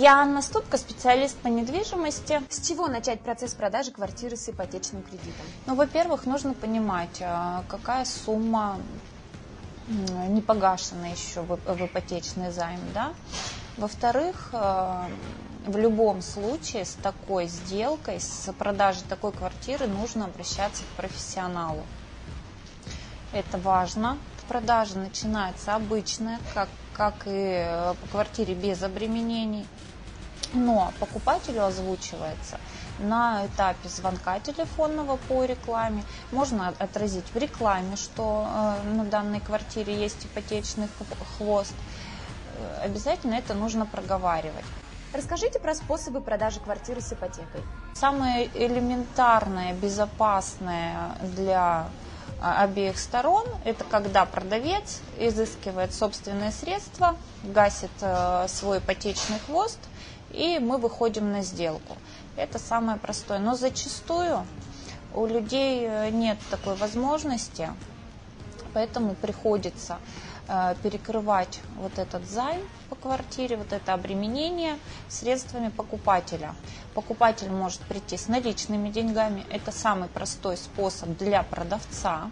Я Анна Ступка, специалист по недвижимости. С чего начать процесс продажи квартиры с ипотечным кредитом? Ну, во-первых, нужно понимать, а, какая сумма не погашена еще в ипотечный займ, да. Во-вторых, а, в любом случае с такой сделкой, с продажей такой квартиры нужно обращаться к профессионалу. Это важно. Продажа начинается обычная, как как и э, по квартире без обременений. Но покупателю озвучивается на этапе звонка телефонного по рекламе. Можно отразить в рекламе, что э, на данной квартире есть ипотечный хвост. Э, обязательно это нужно проговаривать. Расскажите про способы продажи квартиры с ипотекой. Самое элементарное, безопасное для обеих сторон. Это когда продавец изыскивает собственные средства, гасит э, свой ипотечный хвост, и мы выходим на сделку. Это самое простое. Но зачастую у людей э, нет такой возможности, поэтому приходится Э, перекрывать вот этот займ по квартире, вот это обременение средствами покупателя. Покупатель может прийти с наличными деньгами. Это самый простой способ для продавца.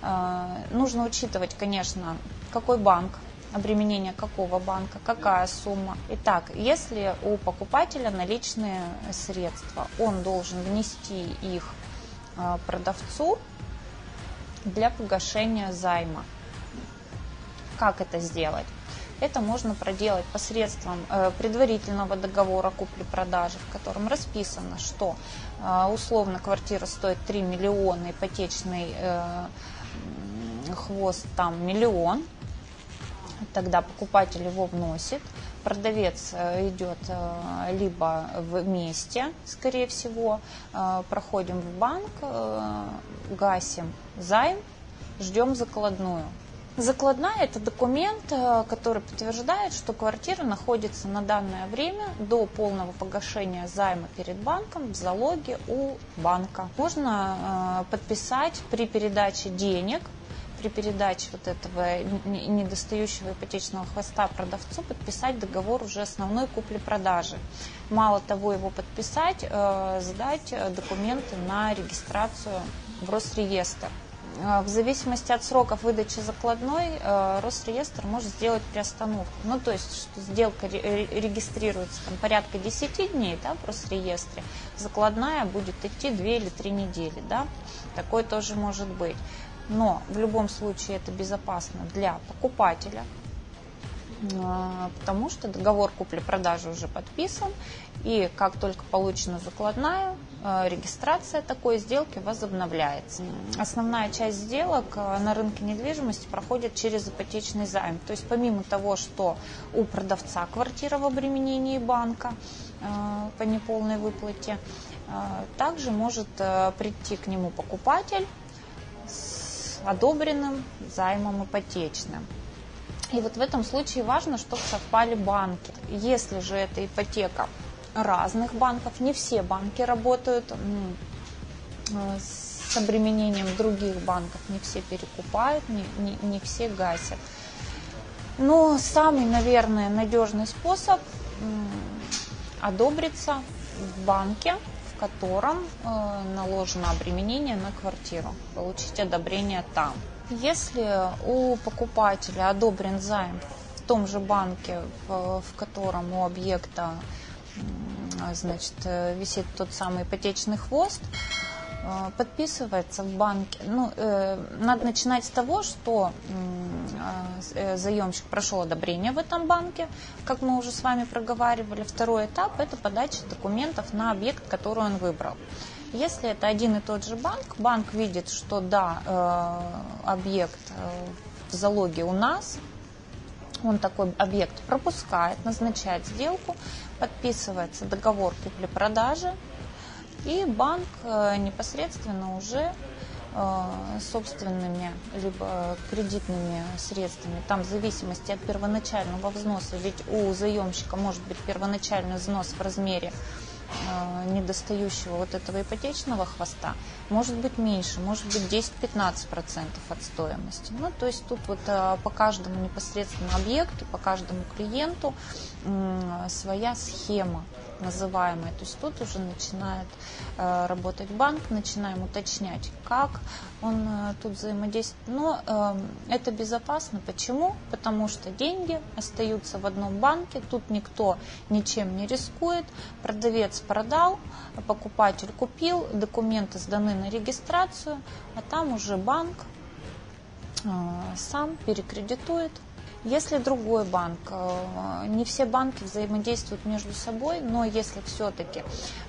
Э, нужно учитывать, конечно, какой банк, обременение какого банка, какая сумма. Итак, если у покупателя наличные средства, он должен внести их э, продавцу для погашения займа. Как это сделать? Это можно проделать посредством э, предварительного договора купли-продажи, в котором расписано, что э, условно квартира стоит 3 миллиона, ипотечный э, хвост там миллион, тогда покупатель его вносит, продавец идет либо вместе, скорее всего, проходим в банк, гасим займ, ждем закладную. Закладная – это документ, э, который подтверждает, что квартира находится на данное время до полного погашения займа перед банком в залоге у банка. Можно э, подписать при передаче денег, при передаче вот этого недостающего ипотечного хвоста продавцу подписать договор уже основной купли-продажи. Мало того, его подписать, э, сдать документы на регистрацию в Росреестр. А, в зависимости от сроков выдачи закладной э, Росреестр может сделать приостановку. Ну, то есть, что сделка регистрируется там, порядка 10 дней да, в Росреестре, закладная будет идти 2 или 3 недели. Да? Такое тоже может быть. Но в любом случае это безопасно для покупателя, а, потому что договор купли-продажи уже подписан, и как только получена закладная, а, регистрация такой сделки возобновляется. Основная часть сделок а, на рынке недвижимости проходит через ипотечный займ. То есть помимо того, что у продавца квартира в обременении банка по неполной выплате, также может прийти к нему покупатель одобренным займом ипотечным. И вот в этом случае важно, чтобы совпали банки. Если же это ипотека разных банков, не все банки работают э, с обременением других банков, не все перекупают, не, не, не все гасят. Но самый, наверное, надежный способ одобриться в банке, котором э, наложено обременение на квартиру, получить одобрение там. Если у покупателя одобрен займ в том же банке, в, котором у объекта значит, э, висит тот самый ипотечный хвост, подписывается в банке. Ну, э, надо начинать с того, что э, заемщик прошел одобрение в этом банке, как мы уже с вами проговаривали. Второй этап – это подача документов на объект, который он выбрал. Если это один и тот же банк, банк видит, что да, э, объект э, в залоге у нас, он такой объект пропускает, назначает сделку, подписывается договор купли-продажи, и банк э, непосредственно уже собственными либо кредитными средствами, там в зависимости от первоначального взноса, ведь у заемщика может быть первоначальный взнос в размере э, недостающего вот этого ипотечного хвоста может быть меньше, может быть 10-15% от стоимости. Ну, то есть тут вот э, по каждому непосредственно объекту, по каждому клиенту своя схема называемая. То есть тут уже начинает э, работать банк, начинаем уточнять, как он э, тут взаимодействует. Но э, это безопасно. Почему? Потому что деньги остаются в одном банке, тут никто ничем не рискует. Продавец продал, покупатель купил, документы сданы на регистрацию, а там уже банк э, сам перекредитует. Если другой банк, э, не все банки взаимодействуют между собой, но если все-таки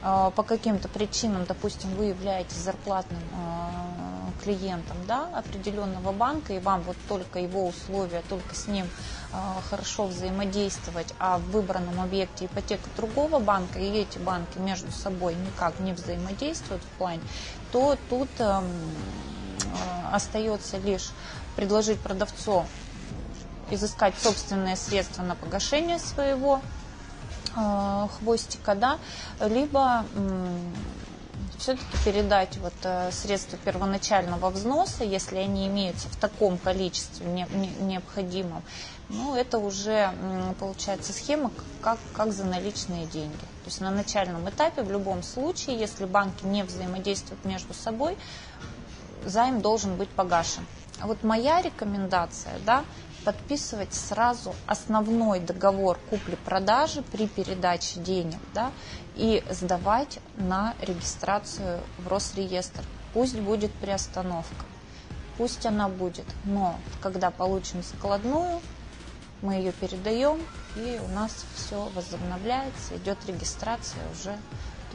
э, по каким-то причинам, допустим, вы являетесь зарплатным клиентом да, определенного банка, и вам вот только его условия, только с ним хорошо взаимодействовать, а в выбранном объекте ипотека другого банка, и эти банки между собой никак не взаимодействуют в плане, то тут эм, остается лишь предложить продавцу изыскать собственные средства на погашение своего э, хвостика, да, либо э, все-таки передать вот э, средства первоначального взноса, если они имеются в таком количестве не, не, необходимом, ну, это уже получается схема как, как за наличные деньги. То есть на начальном этапе в любом случае, если банки не взаимодействуют между собой, займ должен быть погашен. А вот моя рекомендация, да, подписывать сразу основной договор купли-продажи при передаче денег да, и сдавать на регистрацию в Росреестр. Пусть будет приостановка, пусть она будет, но когда получим закладную, мы ее передаем, и у нас все возобновляется, идет регистрация уже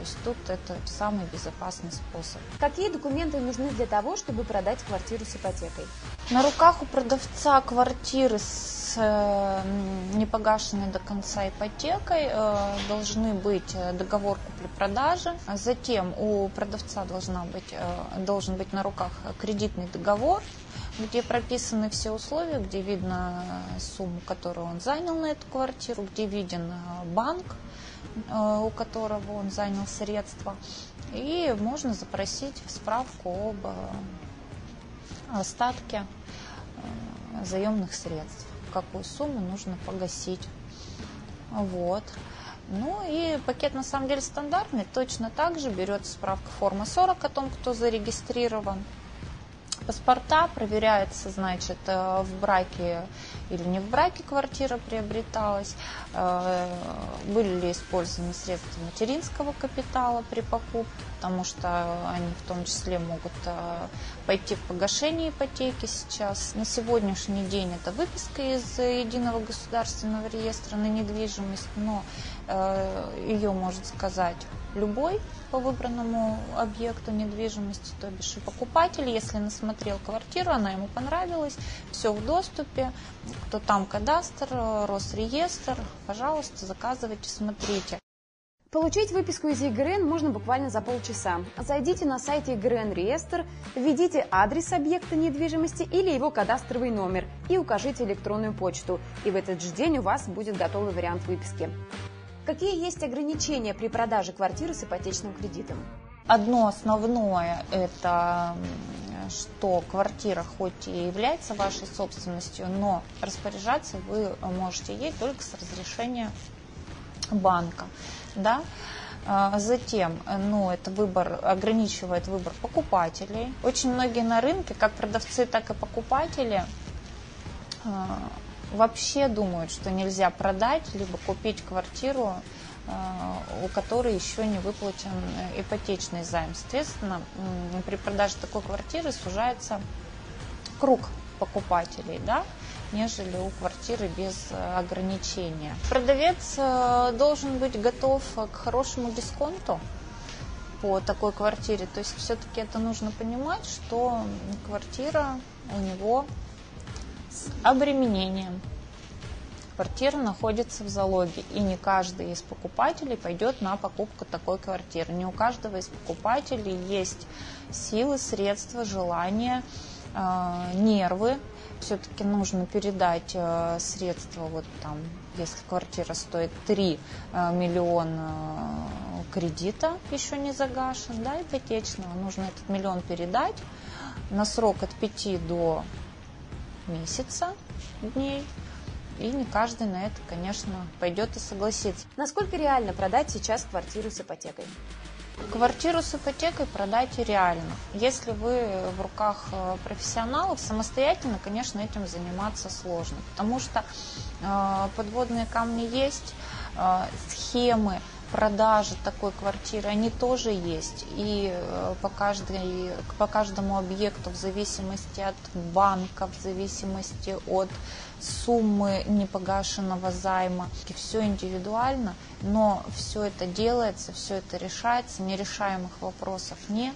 то есть тут это самый безопасный способ. Какие документы нужны для того, чтобы продать квартиру с ипотекой? На руках у продавца квартиры с э, непогашенной до конца ипотекой э, должны быть э, договор купли-продажи. Затем у продавца должна быть, должен быть на руках кредитный договор, где прописаны все условия, где видно сумму, которую он занял на эту квартиру, где виден банк, у которого он занял средства. И можно запросить справку об э, остатке э, заемных средств, какую сумму нужно погасить. Вот. Ну и пакет на самом деле стандартный, точно так же берется справка форма 40 о том, кто зарегистрирован, паспорта, проверяется, значит, э, в браке или не в браке квартира приобреталась, э, были ли использованы средства материнского капитала при покупке, потому что они в том числе могут э, пойти в погашение ипотеки сейчас. На сегодняшний день это выписка из Единого государственного реестра на недвижимость, но ее может сказать любой по выбранному объекту недвижимости, то бишь и покупатель, если насмотрел квартиру, она ему понравилась, все в доступе, кто там кадастр, Росреестр, пожалуйста, заказывайте, смотрите. Получить выписку из ЕГРН можно буквально за полчаса. Зайдите на сайте ЕГРН реестр, введите адрес объекта недвижимости или его кадастровый номер и укажите электронную почту. И в этот же день у вас будет готовый вариант выписки. Какие есть ограничения при продаже квартиры с ипотечным кредитом? Одно основное – это что квартира хоть и является вашей собственностью, но распоряжаться вы можете ей только с разрешения банка. Да? А затем, ну, это выбор, ограничивает выбор покупателей. Очень многие на рынке, как продавцы, так и покупатели, а, вообще думают, что нельзя продать, либо купить квартиру, у которой еще не выплачен ипотечный займ. Соответственно, при продаже такой квартиры сужается круг покупателей, да, нежели у квартиры без э, ограничения. Продавец э, должен быть готов к хорошему дисконту по такой квартире. То есть все-таки это нужно понимать, что квартира у него с обременением. Квартира находится в залоге, и не каждый из покупателей пойдет на покупку такой квартиры. Не у каждого из покупателей есть силы, средства, желания, э, нервы. Все-таки нужно передать э, средства, вот там, если квартира стоит 3 э, миллиона кредита еще не загашен, да, ипотечного. Нужно этот миллион передать на срок от 5 до месяца дней. И не каждый на это, конечно, пойдет и согласится. Насколько реально продать сейчас квартиру с ипотекой? Квартиру с ипотекой продать реально. Если вы в руках э, профессионалов, самостоятельно, конечно, этим заниматься сложно, потому что э, подводные камни есть, э, схемы, продажи такой квартиры, они тоже есть. И э, по, каждой, по каждому объекту, в зависимости от банка, в зависимости от суммы непогашенного займа, все индивидуально, но все это делается, все это решается, нерешаемых вопросов нет